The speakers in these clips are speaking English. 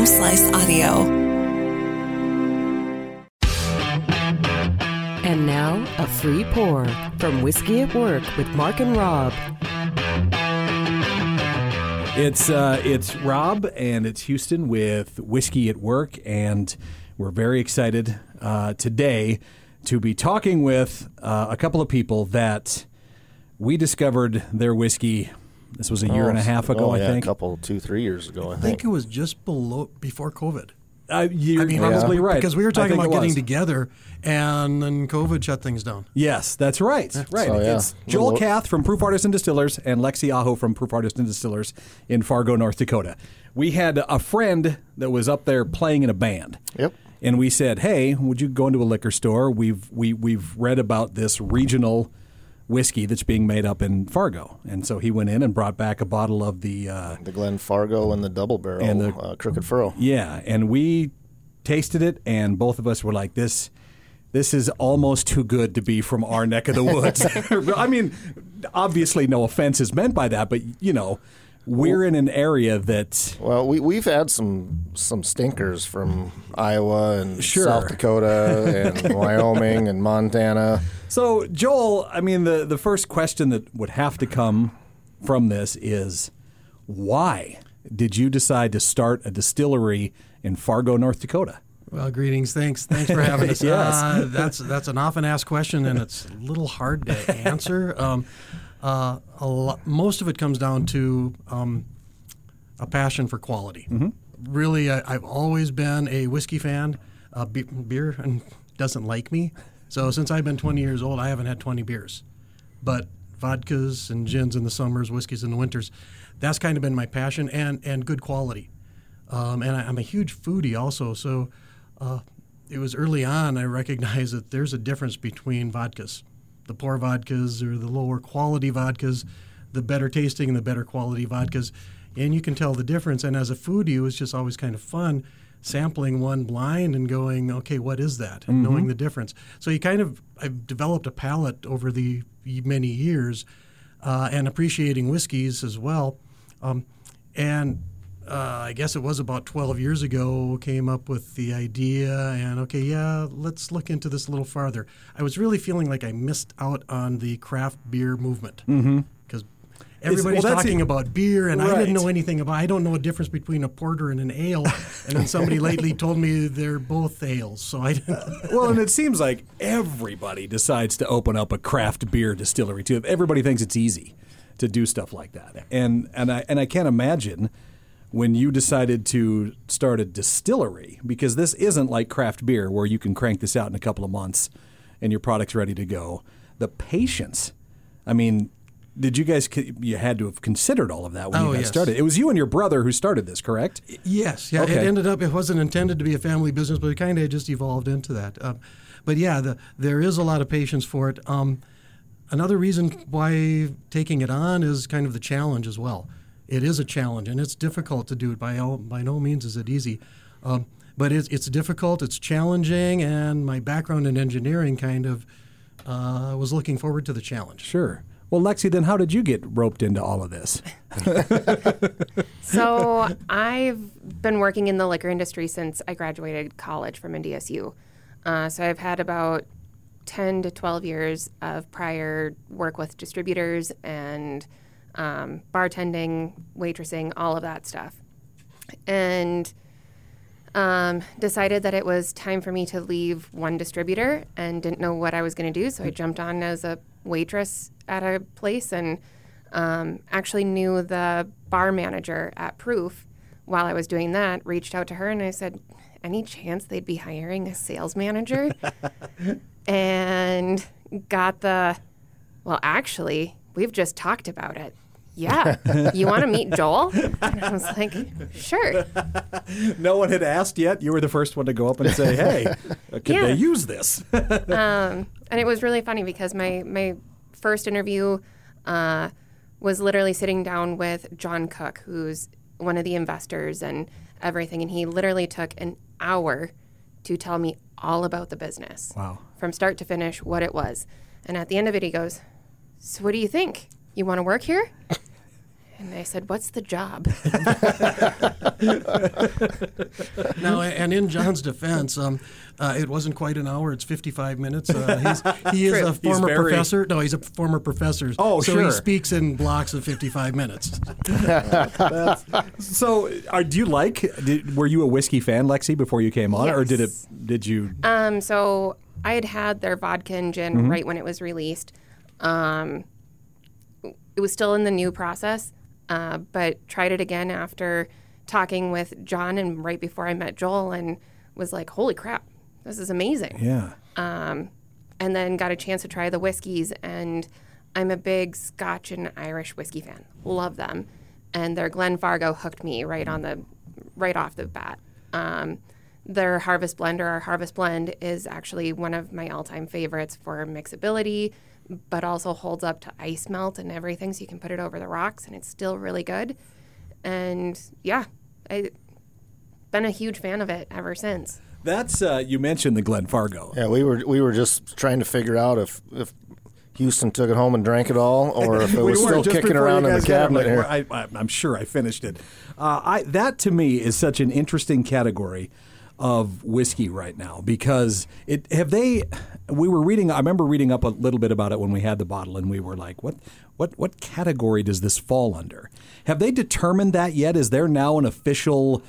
Home Slice Audio. And now, a free pour from Whiskey at Work with Mark and Rob. It's uh, it's Rob and it's Houston with Whiskey at Work, and we're very excited uh, today to be talking with uh, a couple of people that we discovered their whiskey. This was a year and a half ago, oh, I think. a couple, two, three years ago. I I think. think it was just below before COVID. Uh, you're I mean, probably because- right because we were talking about getting together, and then COVID shut things down. Yes, that's right. Right. So, yeah. It's Joel Little- Kath from Proof Artisan Distillers and Lexi Aho from Proof Artisan Distillers in Fargo, North Dakota. We had a friend that was up there playing in a band. Yep. And we said, "Hey, would you go into a liquor store? We've we we've read about this regional whiskey that's being made up in Fargo." And so he went in and brought back a bottle of the uh, the Glen Fargo and the Double Barrel And the- uh, Crooked Furrow. yeah, and we tasted it, and both of us were like, "This, this is almost too good to be from our neck of the woods." I mean, obviously, no offense is meant by that, but you know, we're in an area that Well, we we've had some some stinkers from Iowa and Sure. South Dakota and Wyoming and Montana. So, Joel, I mean, the, the first question that would have to come from this is why did you decide to start a distillery in Fargo, North Dakota? Well, greetings. Thanks. Thanks for having us. Yes. uh, that's that's an often asked question, and it's a little hard to answer. Um, uh, a lo- most of it comes down to um, a passion for quality. Really, I, I've always been a whiskey fan. Uh, be- beer and doesn't like me, so since I've been 20 years old, I haven't had 20 beers. But vodkas and gins in the summers, whiskeys in the winters, that's kind of been my passion and and good quality. Um, and I, I'm a huge foodie also, so uh, it was early on I recognized that there's a difference between vodkas, the poor vodkas or the lower quality vodkas, the better tasting and the better quality vodkas, and you can tell the difference. And as a foodie, it was just always kind of fun sampling one blind and going, okay, what is that? And knowing the difference. So you kind of I've developed a palate over the many years, uh, and appreciating whiskeys as well. Um, and uh, I guess it was about 12 years ago, came up with the idea, and okay, yeah, let's look into this a little farther. I was really feeling like I missed out on the craft beer movement because everybody's well, talking it. about beer, and I didn't know anything about. I don't know a difference between a porter and an ale. and then somebody lately told me they're both ales, so I didn't. Well, and it seems like everybody decides to open up a craft beer distillery too. Everybody thinks it's easy to do stuff like that, and and I and I can't imagine when you decided to start a distillery because this isn't like craft beer where you can crank this out in a couple of months and your product's ready to go. The patience, I mean. Did you guys? You had to have considered all of that when Oh, you guys yes. started. It was you and your brother who started this, correct? Yes, yeah. Okay. It ended up. It wasn't intended to be a family business, but it kind of just evolved into that. Um, but yeah, the, there is a lot of patience for it. Um, another reason why taking it on is kind of the challenge as well. It is a challenge, and it's difficult to do it. By all, by no means is it easy, um, but it's it's difficult. It's challenging, and my background in engineering kind of uh, was looking forward to the challenge. Sure. Well, Lexi, then how did you get roped into all of this? So I've been working in the liquor industry since I graduated college from NDSU. Uh, so I've had about 10 to 12 years of prior work with distributors and um, bartending, waitressing, all of that stuff. And um, decided that it was time for me to leave one distributor and didn't know what I was going to do. So I jumped on as a waitress at a place and um, actually knew the bar manager at Proof while I was doing that. Reached out to her and I said, Any chance they'd be hiring a sales manager? and got the, Well, actually, we've just talked about it. Yeah. You want to meet Joel? And I was like, Sure. No one had asked yet. You were the first one to go up and say, "Hey, uh, could Yeah. they use this?" um, and it was really funny because my my first interview uh, was literally sitting down with John Cook, who's one of the investors and everything, and he literally took an hour to tell me all about the business. Wow. From start to finish, what it was, and at the end of it, he goes, "So what do you think? You want to work here?" And they said, "What's the job?" Now, and in John's defense, um, uh, it wasn't quite an hour; it's fifty-five minutes. Uh, he's, he is True. a former very- professor. No, he's a former professor. Oh, so sure. he speaks in blocks of fifty-five minutes. So, are, do you like? Did, were you a whiskey fan, Lexi, before you came on, or did it? Did you? Um, so I had had their vodka and gin Mm-hmm. right when it was released. Um, it was still in the new process, uh, but tried it again after talking with John and right before I met Joel, and was like, "Holy crap, this is amazing!" yeah. and then got a chance to try the whiskeys and I'm a big Scotch and Irish whiskey fan. Love them. And their Glenfargo hooked me right on the right off the bat. Um, their Harvest Blend or our Harvest Blend is actually one of my all-time favorites for mixability, but also holds up to ice melt and everything so you can put it over the rocks and it's still really good. And yeah, I've been a huge fan of it ever since. That's uh, you mentioned the Glen Fargo. Yeah, we were we were just trying to figure out if if Houston took it home and drank it all, or if it was were still kicking around in the guys cabinet here. I, I, I'm sure I finished it. Uh, I, that to me is such an interesting category of whiskey right now because it have they. We were reading. I remember reading up a little bit about it when we had the bottle, and we were like, "What, what, what category does this fall under?" Have they determined that yet? Is there now an official?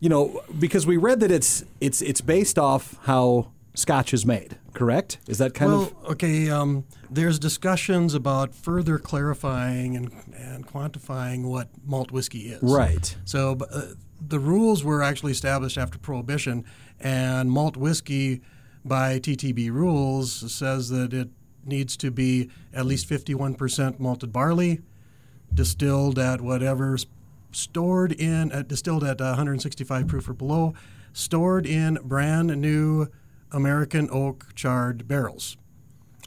You know, because we read that it's it's it's based off how Scotch is made. Correct? Is that kind well, of okay. Um, there's discussions about further clarifying and, and quantifying what malt whiskey is. right? So uh, the rules were actually established after Prohibition, and malt whiskey, by TTB rules, says that it needs to be at least 51% malted barley, distilled at whatever, stored in, uh, distilled at 165 proof or below, stored in brand new American oak charred barrels.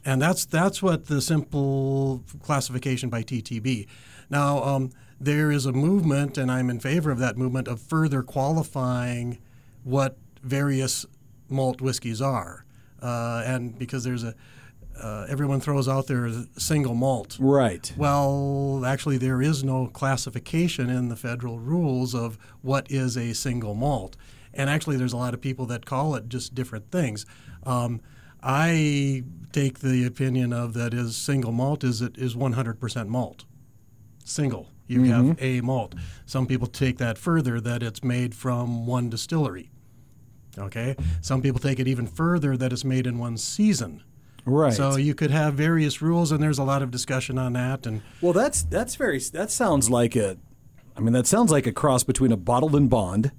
And that's that's what the simple classification by TTB. Now um, there is a movement, and I'm in favor of that movement of further qualifying what various malt whiskeys are, uh, and because there's a uh, everyone throws out there single malt. Right. Well, actually, there is no classification in the federal rules of what is a single malt. And actually, there's a lot of people that call it just different things. Um, I take the opinion of that is single malt is it is 100% malt. Single. You have mm-hmm. a malt. Some people take that further that it's made from one distillery. Okay. Some people take it even further that it's made in one season. Right. So you could have various rules, and there's a lot of discussion on that. And Well, that's that's very. That sounds like a. I mean, that sounds like a cross between a bottled and bond,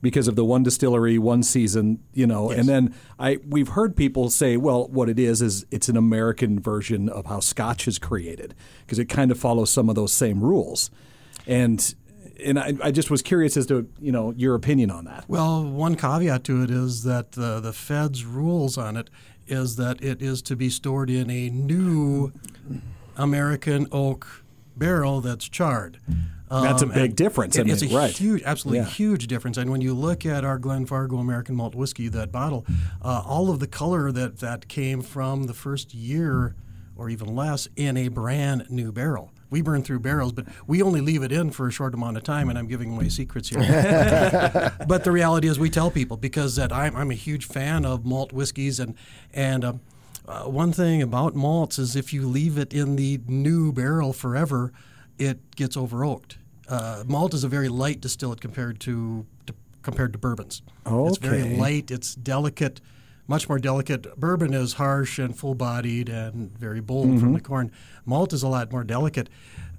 because of the one distillery, one season. You know, and then I we've heard people say, well, what it is is it's an American version of how Scotch is created, because it kind of follows some of those same rules, and and I, I just was curious as to you know your opinion on that. well, one caveat to it is that the the Fed's rules on it is that it is to be stored in a new American oak barrel that's charred. That's a Um, big difference. I it- it's a right. huge, absolutely Yeah. huge difference. And when you look at our Glenfargo American Malt Whiskey, that bottle, uh, all of the color that that came from the first year or even less in a brand new barrel. We burn through barrels, but we only leave it in for a short amount of time, and I'm giving away secrets here. but the reality is, we tell people because that I'm, I'm a huge fan of malt whiskeys, and and um, uh, one thing about malts is if you leave it in the new barrel forever, it gets over oaked. Uh, malt is a very light distillate compared to, to compared to bourbons. Okay. It's very light. It's delicate, much more delicate. Bourbon is harsh and full-bodied and very bold from the corn. Malt is a lot more delicate.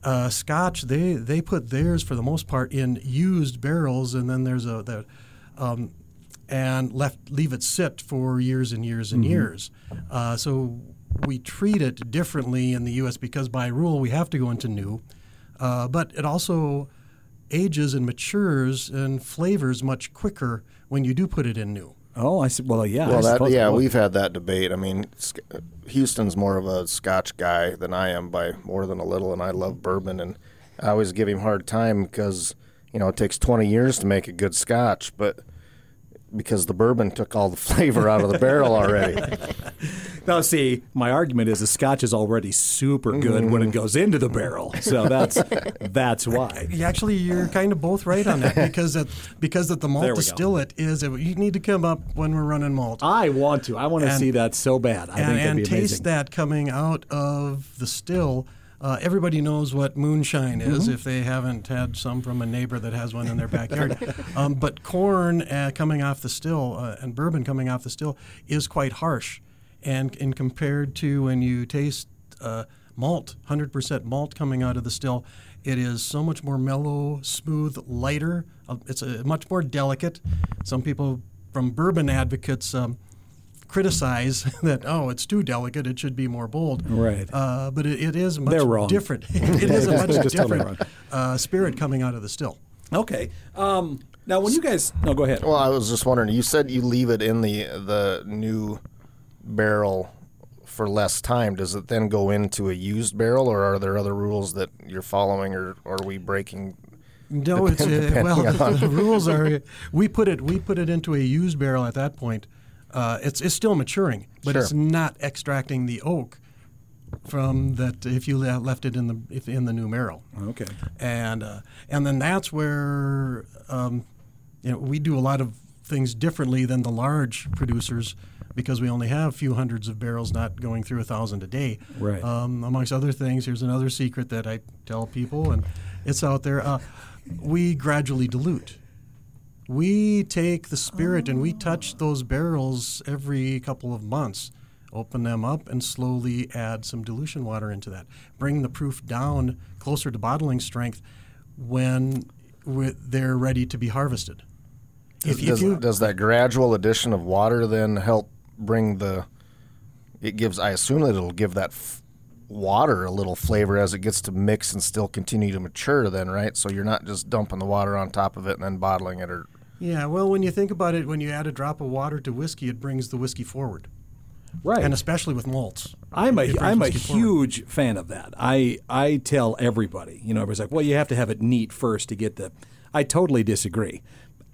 Uh, Scotch, they they put theirs for the most part in used barrels, and then there's a the, um, and left leave it sit for years and years and years. Uh, so we treat it differently in the U.S. because by rule we have to go into new, uh, but it also ages and matures and flavors much quicker when you do put it in new. Oh, I see. Well, yeah. Well, that, yeah, we've had that debate. I mean, Houston's more of a Scotch guy than I am by more than a little, and I love bourbon, and I always give him hard time because you know it takes 20 years to make a good Scotch, but because the bourbon took all the flavor out of the barrel already. Now, see, my argument is the Scotch is already super good when it mm-hmm. goes into the barrel, so that's that's why. Actually, you're kind of both right on that because that because that the malt we go. distillate is you need to come up when we're running malt I want to. I want to And- see that so bad. I and, think that'd and be taste amazing. that coming out of the still. Uh, everybody knows what moonshine is Mm-hmm. if they haven't had some from a neighbor that has one in their backyard. um, but corn uh, coming off the still uh, and bourbon coming off the still is quite harsh. And, and compared to when you taste uh, malt, 100% malt coming out of the still, it is so much more mellow, smooth, lighter. Uh, it's a, much more delicate. Some people from bourbon advocates um, criticize that oh it's too delicate it should be more bold Right. uh, but it, it is much They're wrong. different it is a much different uh, spirit coming out of the still Okay. Um, now, when you guys, no, go ahead. well, I was just wondering. You said you leave it in the the new barrel for less time. Does it then go into a used barrel, or are there other rules that you're following, or, or are we breaking? no it's uh, well the rules are we put it we put it into a used barrel at that point uh, it's, it's still maturing but Sure. it's not extracting the oak from that if you left it in the if in the new barrel Okay. and uh, and then that's where um, you know we do a lot of things differently than the large producers because we only have a few hundreds of barrels, not going through a thousand a day. Right. Um, amongst other things, here's another secret that I tell people, and it's out there. Uh, we gradually dilute. We take the spirit and we touch those barrels every couple of months, open them up, and slowly add some dilution water into that. Bring the proof down closer to bottling strength when they're ready to be harvested. If, if does, you, does that gradual addition of water then help bring the? It gives. I assume that it'll give that f- water a little flavor as it gets to mix and still continue to mature. Then, right? So you're not just dumping the water on top of it and then bottling it, or yeah, well, when you think about it, when you add a drop of water to whiskey, it brings the whiskey forward, Right. and especially with malts. I'm a I'm a whiskey forward. huge fan of that. I I tell everybody, you know, everybody's like, well, you have to have it neat first to get the. I totally disagree.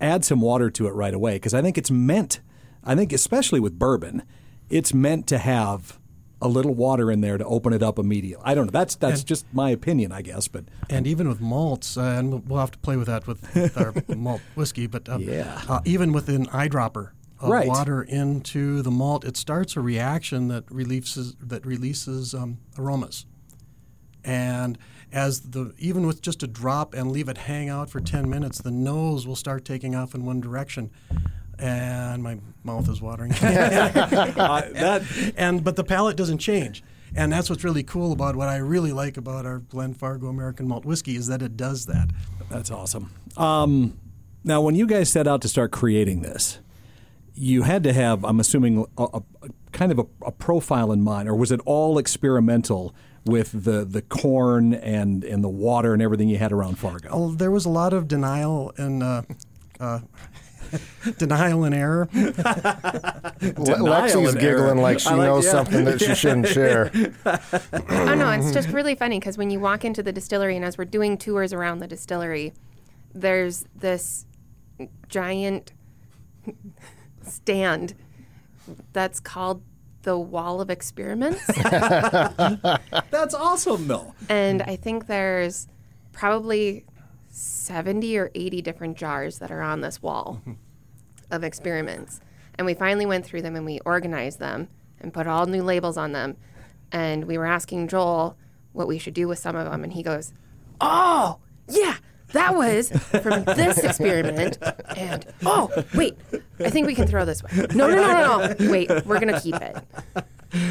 Add some water to it right away because I think it's meant. I think especially with bourbon, it's meant to have a little water in there to open it up immediately. I don't know. That's that's just my opinion, I guess. But And even with malts, uh, and we'll- we'll have to play with that with, with our malt whiskey, but uh, Yeah. uh, even with an eyedropper of Right. water into the malt, it starts a reaction that releases that releases um, aromas. And as the even with just a drop and leave it hang out for 10 minutes, the nose will start taking off in one direction. And my mouth is watering. uh, that and but the palate doesn't change. And that's what's really cool about what I really like about our Glen Fargo American Malt Whiskey is that it does that. That's awesome. Um, now, when you guys set out to start creating this, you had to have, I'm assuming, a, a, a kind of a, a profile in mind, or was it all experimental with the, the corn and, and the water and everything you had around Fargo? Oh, there was a lot of denial and uh, uh, denial and error. Le- Lexi's and giggling error. like she like- knows yeah. something that she shouldn't share. oh no, it's just really funny because when you walk into the distillery and as we're doing tours around the distillery, there's this giant stand that's called the Wall of Experiments. That's awesome, though. and I think there's probably 70 or 80 different jars that are on this wall mm-hmm. Of experiments. And we finally went through them and we organized them and put all new labels on them. And we were asking Joel what we should do with some of them. And he goes, Oh, yeah, that was from this experiment. And oh, wait, I think we can throw this one. No, no, no, no, no. Wait, we're going to keep it.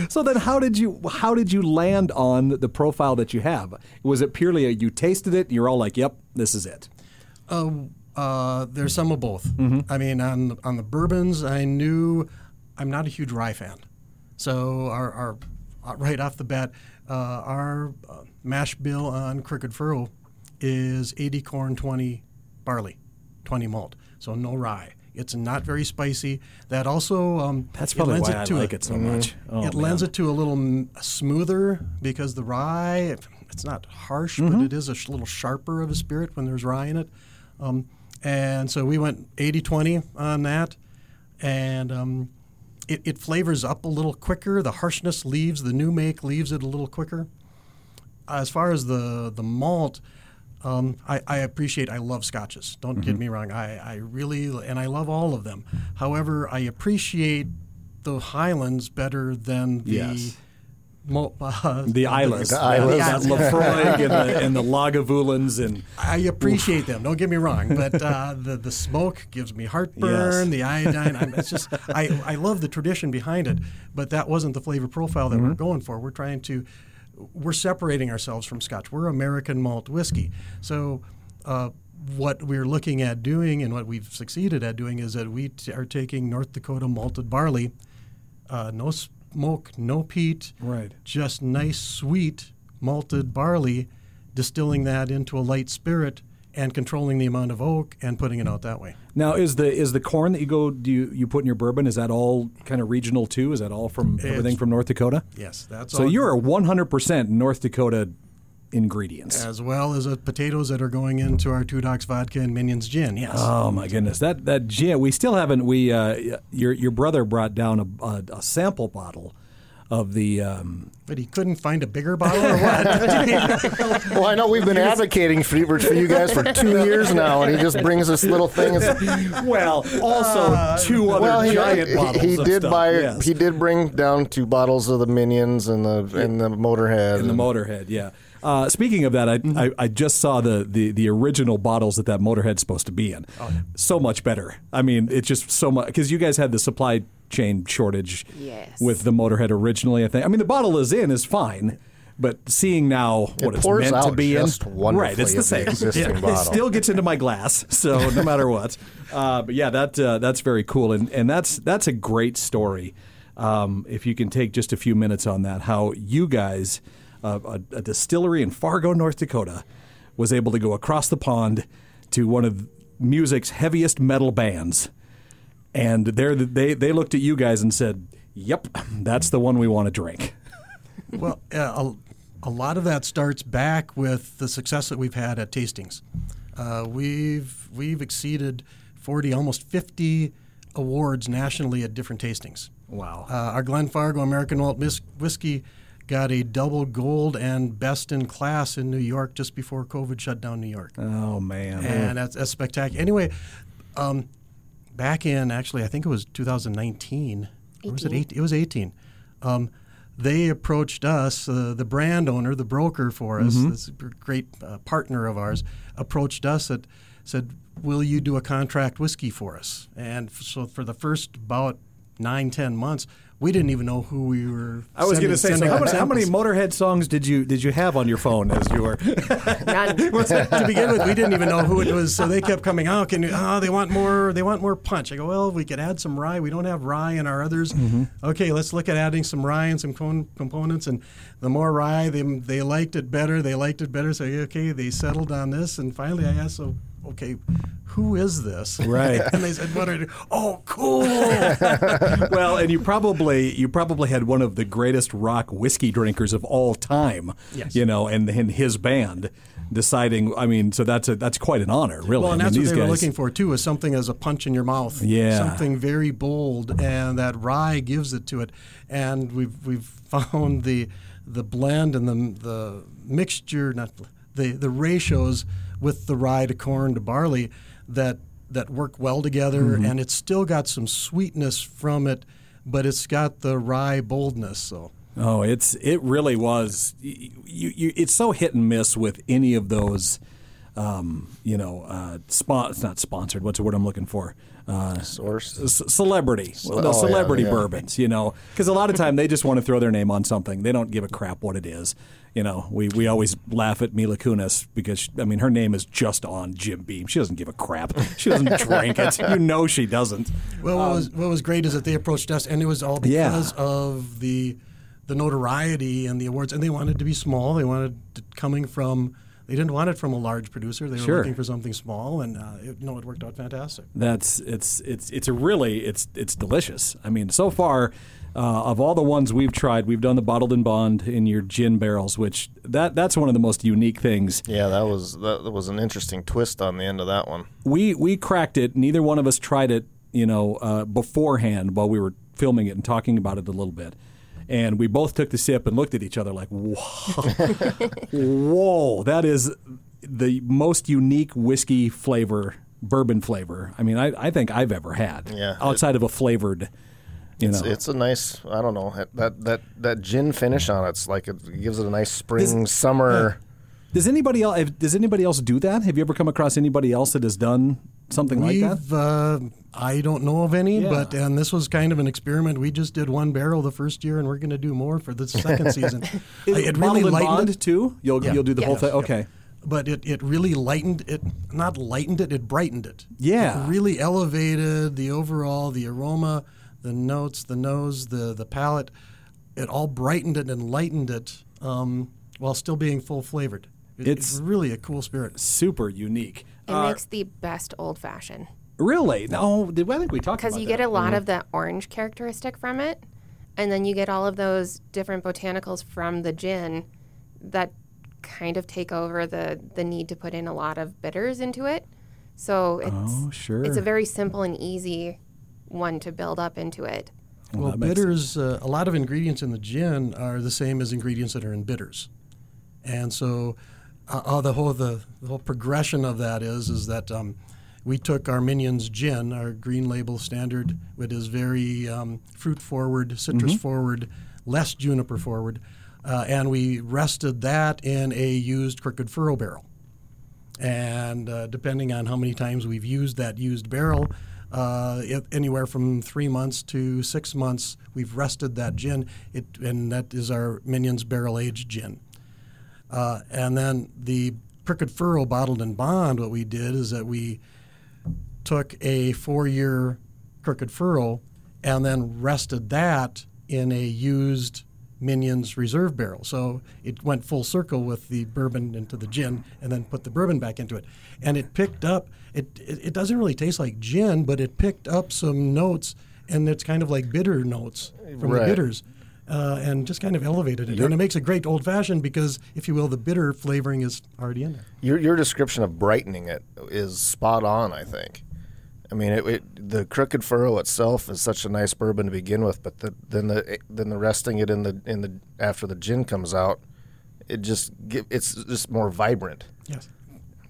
So then, how did you how did you land on the profile that you have? Was it purely a, you tasted it and you're all like, "Yep, this is it." Uh, uh, there's some of both. I mean, on on the bourbons, I knew I'm not a huge rye fan, so our, our uh, right off the bat, uh, our uh, mash bill on Crooked Furrow is 80 corn, 20 barley, 20 malt, so no rye. It's not very spicy. That also um, That's it probably lends why I to like a- it so much. Oh, it lends it to a little m- smoother because the rye, it's not harsh, Mm-hmm. but it is a sh- little sharper of a spirit when there's rye in it. Um, and so we went 80 20 on that. and um, it, it flavors up a little quicker. The harshness leaves the new make leaves it a little quicker. As far as the the malt, um, I, I appreciate. I love scotches. Don't get me wrong. I, I really and I love all of them. However, I appreciate the Highlands better than the. Yes. Uh, The Islays, The Islays. that Laphroaig and the, and the Lagavulins, and I appreciate them. Don't get me wrong, but uh, the the smoke gives me heartburn. Yes. The iodine, I'm, it's just I, I love the tradition behind it, but that wasn't the flavor profile that we're going for. We're trying to we're separating ourselves from Scotch. We're American malt whiskey, so. Uh, what we're looking at doing and what we've succeeded at doing is that we t- are taking North Dakota malted barley, uh, no smoke, no peat, Right. just nice, sweet malted barley, distilling that into a light spirit and controlling the amount of oak and putting it out that way. now is the is the corn that you go do you, you put in your bourbon is that all kind of regional too? Is that all from everything It's- from North Dakota? Yes, that's So all. you're 100% North Dakota ingredients. as well as uh, potatoes that are going into our Two Docs vodka and Minions gin. Yes. Oh my goodness, that that gin. We still haven't. We uh, your your brother brought down a, a, a sample bottle of the. Um, but he couldn't find a bigger bottle or what? Well, I know we've been advocating for, for you guys for two years now, and he just brings this little thing. It's, well, also two other well, he, giant he- bottles. he of did stuff, buy. yes. He did bring down two bottles of the Minions and the and the Motorhead. in the Motorhead. Yeah. Uh, speaking of that, I, I, I just saw the, the, the original bottles that that Motorhead's supposed to be in. So much better. I mean, it's just so much because you guys had the supply chain shortage Yes. with the Motorhead originally. I think. I mean, the bottle is in is fine. But seeing now what It it's pours meant to be just in, right? It's the in the same. existing It bottle. still gets into my glass, so no matter what. Uh, but yeah, that uh, that's very cool, and and that's that's a great story. Um, if you can take just a few minutes on that, how you guys, uh, a, a distillery in Fargo, North Dakota, was able to go across the pond to one of music's heaviest metal bands, and they're they they looked at you guys and said, "Yep, that's the one we want to drink." well, uh, a, a lot of that starts back with the success that we've had at tastings. Uh, we've we've exceeded 40, almost 50 awards nationally at different tastings. Wow. Uh, our Glen Fargo American Malt Whis- Whiskey got a double gold and best in class in New York just before COVID shut down New York. Oh man. and that's, that's spectacular. Anyway, um, back in actually, I think it was 2019. Was it 18. eight? It was 18. Um, they approached us, uh, the brand owner, the broker for us, this great uh, partner of ours, approached us and said, "Will you do a contract whiskey for us?" And f- so for the first about nine, ten months, we didn't even know who we were. I was going to say, so how our many, how many. Motorhead songs did you did you have on your phone as you were? None. to begin with, we didn't even know who it was, so they kept coming. Oh, can you, oh, they want more. They want more punch. I go, well, we could add some rye. We don't have rye in our others. Mm-hmm. Okay, let's look at adding some rye and some con- components. And the more rye, they they liked it better. They liked it better. So okay, they settled on this. And finally, I asked, so okay, who is this? Right. and they said, what are? you- Oh, cool. well, and you probably you probably had one of the greatest rock whiskey drinkers of all time. Yes. You know, and in his band deciding. I mean, so that's a that's quite an honor, really. Well, and I mean, what they were looking for too, is something as a punch in your mouth. Yeah. something very bold, and that rye gives it to it. And we've we've found the the blend and the the mixture, not the the ratios with the rye to corn to barley that that work well together, Mm-hmm. and it's still got some sweetness from it, but it's got the rye boldness. So. Oh, it's it really was. You, you, it's so hit and miss with any of those. Um, you know, uh, spon- it's not sponsored. What's the word I'm looking for? Uh, Source. celebrity, well, the oh, celebrity yeah. bourbons, you know, because a lot of time they just want to throw their name on something. They don't give a crap what it is. You know, we, we always laugh at Mila Kunis because she, I mean her name is just on Jim Beam. She doesn't give a crap. She doesn't drink it. You know she doesn't. Well, what was what was great is that they approached us, and it was all Um, Yeah. because of the the notoriety and the awards, and they wanted to be small. They wanted it coming from. They didn't want it from a large producer. They were Sure. looking for something small, and uh, it, no, it worked out fantastic. That's it's it's it's a really it's it's delicious. I mean, so far uh, of all the ones we've tried, we've done the bottled and bond in your gin barrels, which that that's one of the most unique things. Yeah, that was that was an interesting twist on the end of that one. We we cracked it. Neither one of us tried it you know, uh, beforehand while we were filming it and talking about it a little bit. And we both took the sip and looked at each other like, whoa, whoa, that is the most unique whiskey flavor, bourbon flavor. I mean, I, I think I've ever had. Yeah. Outside of a flavored, you It's, know. it's a nice. I don't know that that that gin finish on it's like it gives it a nice spring summer. Does anybody else does anybody else do that? Have you ever come across anybody else that has done something like that? Uh, I don't know of any, Yeah. but and this was kind of an experiment. We just did one barrel the first year, and we're going to do more for the second season. It it really lightened too? You'll Yeah. you'll do the whole thing. Okay. but it, it really lightened it not lightened it it brightened it Yeah. it really elevated the overall the aroma the notes the nose the the palate it all brightened it and lightened it um, while still being full flavored It- It's- it's really a cool spirit Super unique. It Uh, makes the best old fashioned really? No, did, I think we talked about it. because about you that. get a lot of the orange characteristic from it, and then you get all of those different botanicals from the gin that kind of take over the the need to put in a lot of bitters into it. So it's Oh, sure. it's a very simple and easy one to build up into it. well that makes bitters uh, a lot of ingredients in the gin are the same as ingredients that are in bitters and so uh, uh, the whole the, the whole progression of that is is that um, we took our Minions gin, our green label standard, which is very um, fruit forward, citrus forward, less juniper forward, uh, and we rested that in a used crooked furrow barrel. And uh, depending on how many times we've used that used barrel, uh, it, anywhere from three months to six months, we've rested that gin, it, and that is our Minions barrel aged gin. Uh, and then the Crooked Furrow bottled and bond, what we did is that we took a four year Crooked Furrow and then rested that in a used Minions reserve barrel. So it went full circle with the bourbon into the gin and then put the bourbon back into it. And it picked up, it, it, it doesn't really taste like gin, but it picked up some notes and it's kind of like bitter notes from Right. the bitters. Uh, and just kind of elevated it. And it makes a great old fashioned because, if you will, the bitter flavoring is already in there. Your your description of brightening it is spot on. I think. I mean, it, it, the Crooked Furrow itself is such a nice bourbon to begin with, but the, then the then the resting it in the in the after the gin comes out, it just give, it's just more vibrant. Yes.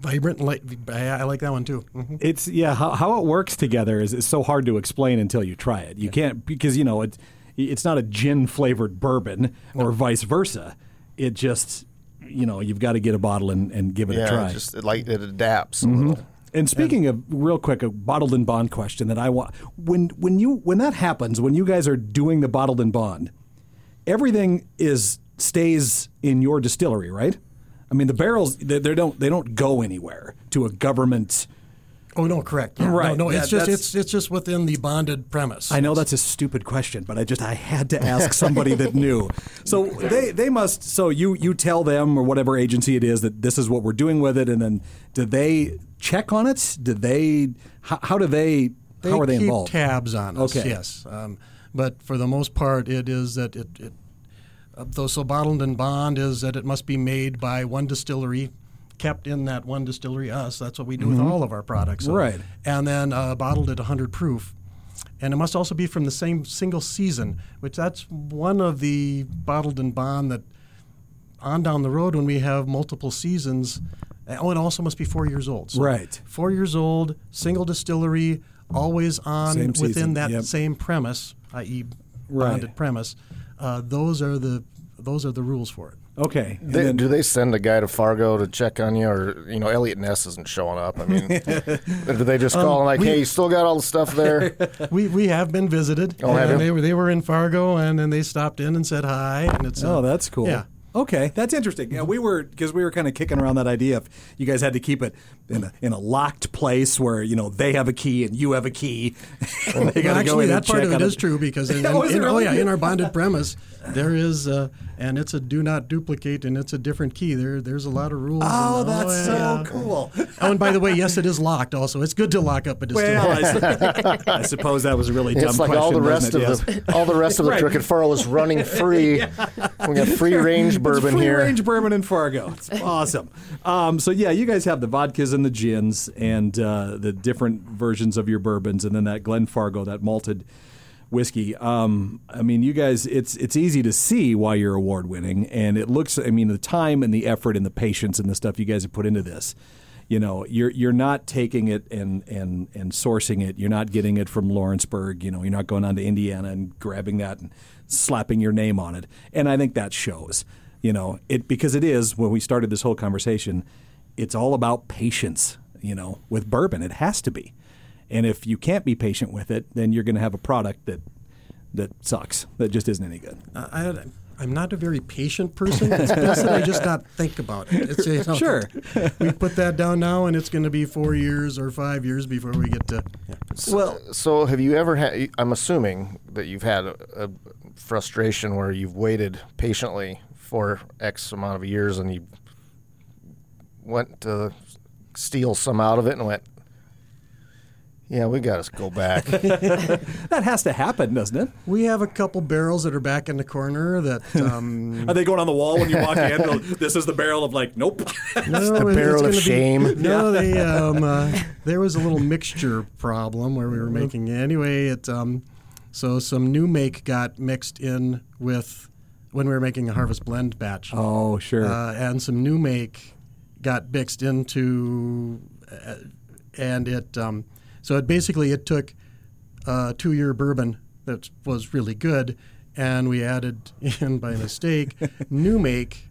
Vibrant, light. I, I like that one too. Mhm. It's yeah, how, how it works together is, is so hard to explain until you try it. You can't because you know it, it's not a gin flavored bourbon or vice versa. It just you know you've got to get a bottle and, and give it yeah, a try. it just it, like it adapts a mm-hmm. little. And speaking of real quick, a bottled and bond question that I want when when you when that happens, when you guys are doing the bottled and bond, everything is stays in your distillery, right? I mean, the barrels they, they don't they don't go anywhere to a government. Oh no, correct. Yeah, Right, No, no yeah, it's just it's it's just within the bonded premise. I know that's a stupid question, but I just I had to ask somebody that knew. So they they must. So you you tell them or whatever agency it is that this is what we're doing with it, and then do they check on it? Do they? How, how do they? They how are they keep involved? tabs on us. Okay. Yes, um, but for the most part, it is that it. it uh, though so bottled and bond is that it must be made by one distillery, kept in that one distillery. Us. That's what we do with all of our products. So- Mm-hmm. Right. And then uh, bottled at 100 proof. And it must also be from the same single season, which that's one of the bottled and bond that on down the road when we have multiple seasons. Oh, it also must be four years old. So Right. Four years old, single distillery, always on Same within season, that yep. same premise, i.e., Right. bonded premise. Uh, those are the those are the rules for it. Okay. They, then- do they send a guy to Fargo to check on you, or you know, Eliot Ness isn't showing up? I mean, do they just call and like, we- "Hey, you still got all the stuff there?" We we have been visited. Oh, have you? they were they were in Fargo, and then they stopped in and said hi. And it's uh, Oh, that's cool. Yeah. Okay, that's interesting. Yeah, we were because we were kind of kicking around that idea if you guys had to keep it in a, in a locked place where you know they have a key and you have a key. and they Well, gotta go actually, that part check of it on is true because in, Oh, is it in- oh yeah, in our bonded premise, there is uh, and it's a do not duplicate, and it's a different key. There, there's a lot of rules. Oh, and- that's yeah, so yeah. cool. Oh, and by the way, yes, it is locked. Also, it's good to lock up a distillery. Well, I, I suppose that was a really dumb It's like question. all the rest of it? the all the rest of the Right. Crooked Furrow is running free. We got free range It's bourbon free here. Free range bourbon in Fargo. It's awesome. Um, so yeah, you guys have the vodkas and the gins and uh, the different versions of your bourbons, and then that Glen Fargo, that malted whiskey. Um, I mean, you guys, it's it's easy to see why you're award winning, and it looks. I mean, the time and the effort and the patience and the stuff you guys have put into this. You know, you're you're not taking it and and and sourcing it. You're not getting it from Lawrenceburg. You know, you're not going on to Indiana and grabbing that and slapping your name on it. And I think that shows. You know, it because it is when we started this whole conversation. It's all about patience. You know, with bourbon, it has to be. And if you can't be patient with it, then you're going to have a product that that sucks. That just isn't any good. Uh, I, I'm not a very patient person. It's best that I just not think about it. It's, you know, Sure. we put that down now, and it's going to be four years or five years before we get to. Yeah. Well, So, have you ever had? I'm assuming that you've had a, a frustration where you've waited patiently for X amount of years, and you went to steal some out of it, and went, "Yeah, we got to go back." that has to happen, doesn't it? We have a couple barrels that are back in the corner that. Um, Are they going on the wall when you walk in? this is the barrel of like, nope. no, the it's barrel of gonna be- shame. No, they, um, uh, there was a little mixture problem where we were making anyway. It um, so some new make got mixed in with when we were making a harvest blend batch. Oh, sure. uh, and some new make got mixed into, uh, and it um, so it basically it took uh, a two year bourbon that was really good, and we added in by mistake new make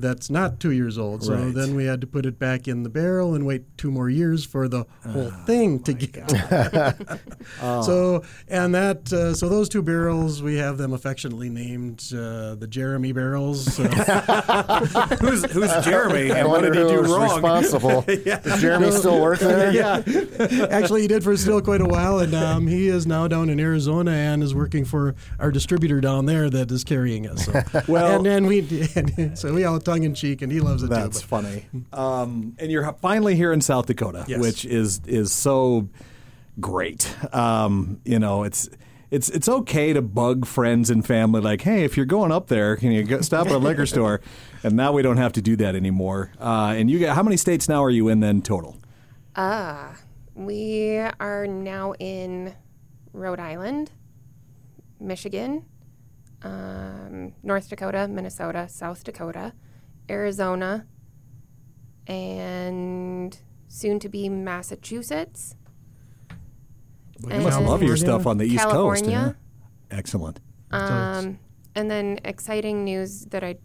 that's not two years old. So Right. then we had to put it back in the barrel and wait two more years for the whole thing to get. So and that uh, so those two barrels we have them affectionately named uh, the Jeremy barrels. Uh, who's who's Jeremy I and what did he do who wrong? responsible. Is Jeremy still working there? yeah. Actually, he did for still quite a while, and um, he is now down in Arizona and is working for our distributor down there that is carrying us. So. Well- and then we, and so we all tongue in cheek, and he loves it That's too. funny. Um, and you're finally here in South Dakota, Yes. which is is so great. Um, you know, it's it's it's okay to bug friends and family like, hey, if you're going up there, can you go, stop at a liquor store? And now we don't have to do that anymore. Uh, and you got how many states now are you in then total? Ah, we are now in Rhode Island, Michigan, um, North Dakota, Minnesota, South Dakota, Arizona, and soon to be Massachusetts. You must And love your stuff on the East Coast. California. yeah. Excellent. Um, and then exciting news that I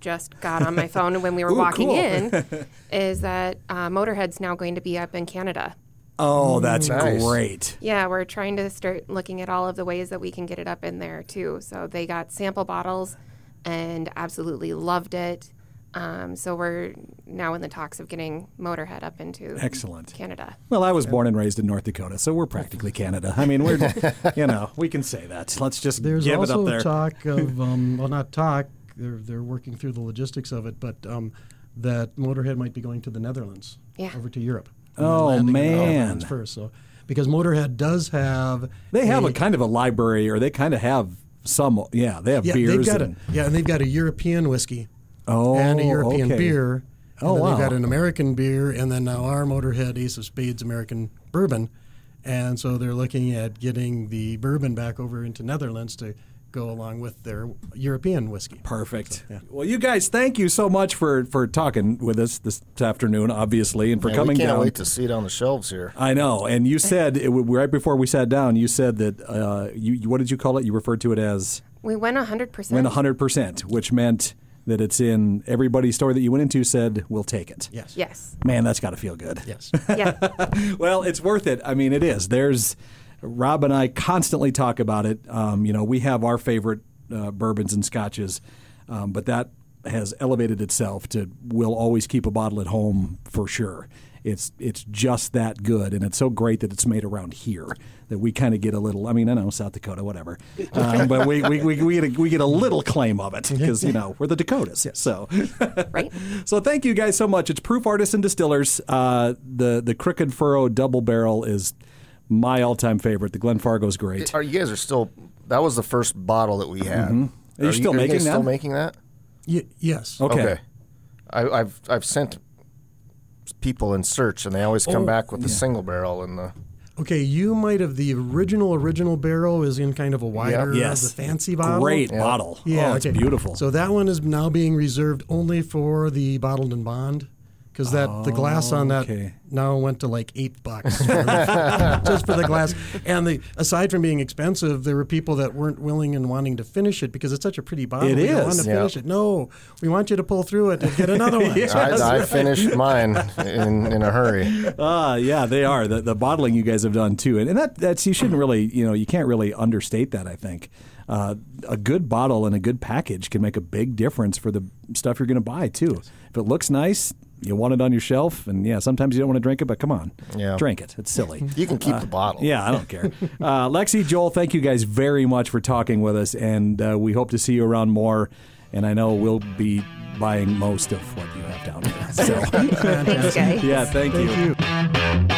just got on my phone when we were Ooh, walking cool. in is that uh, Motorhead's now going to be up in Canada. Oh, that's Nice. great. Yeah, we're trying to start looking at all of the ways that we can get it up in there too. So they got sample bottles and absolutely loved it. Um, so we're now in the talks of getting Motorhead up into Excellent. Canada. Well, I was born and raised in North Dakota, so we're practically Canada. I mean, we're, you know, we can say that. Let's just There's give it also up there. talk of, um, well, not talk. They're they're working through the logistics of it, but um, that Motorhead might be going to the Netherlands, Yeah. over to Europe. Oh, And landing in the man. First. So because Motorhead does have They have a a kind of a library, or they kind of have some. Yeah, they have Yeah, beers. they've got and, a yeah, and they've got a European whiskey oh, and a European okay. beer. Oh, and then wow. they've got an American beer, and then now our Motorhead Ace of Spades American bourbon, and so they're looking at getting the bourbon back over into Netherlands to go along with their European whiskey. Perfect. Well, you guys, thank you so much for for talking with us this afternoon, obviously, and for Man, coming we can't down. wait to see it on the shelves here. I know, and you said it, right before we sat down. You said that uh, you you- what did you call it? You referred to it as We went 100%. win hundred percent, which meant that it's in everybody's store that you went into said we'll take it. Yes. Yes. Man, that's got to feel good. Yes. Yeah. well, it's worth it. I mean, it is. There's Rob and I constantly talk about it. Um, you know, we have our favorite uh, bourbons and scotches, um, but that has elevated itself to we'll always keep a bottle at home for sure. It's it's just that good, and it's so great that it's made around here that we kind of get a little. I mean, I know South Dakota, whatever, um, but we, we, we, we, get a, we get a little claim of it because you know we're the Dakotas. So, Right. so thank you guys so much. It's Proof Artisan Distillers. Uh, the the Crooked Furrow Double Barrel is my all time favorite. The Glen Fargo's great. Are you guys are still? That was the first bottle that we had. Are you still guys making Still that? making that? Y- yes. Okay. I, I've I've sent people in search, and they always come Oh, back with the single barrel and the. Okay, you might have the original original barrel is in kind of a wider, Yes. the fancy bottle. Great bottle. Yeah, oh, it's okay. beautiful. So that one is now being reserved only for the bottled and bond, because that the glass on that okay. now went to like eight bucks for the- just for the glass. And the aside from being expensive, there were people that weren't willing and wanting to finish it because it's such a pretty bottle. It we don't want to yeah. finish it. No, we want you to pull through it and get another one. I, I finished mine in, in a hurry. Ah, yeah, they are the the bottling you guys have done too, and, and that that's you shouldn't really you know you can't really understate that. I think uh, a good bottle and a good package can make a big difference for the stuff you're going to buy too. If it looks nice, you want it on your shelf, and yeah, sometimes you don't want to drink it, but come on, Yeah. drink it. It's silly. You can keep the bottle. Yeah, I don't care. Uh, Lexi, Joel, thank you guys very much for talking with us, and uh, we hope to see you around more. And I know we'll be buying most of what you have down there. So, Thanks, guys. yeah, thank, Thank you.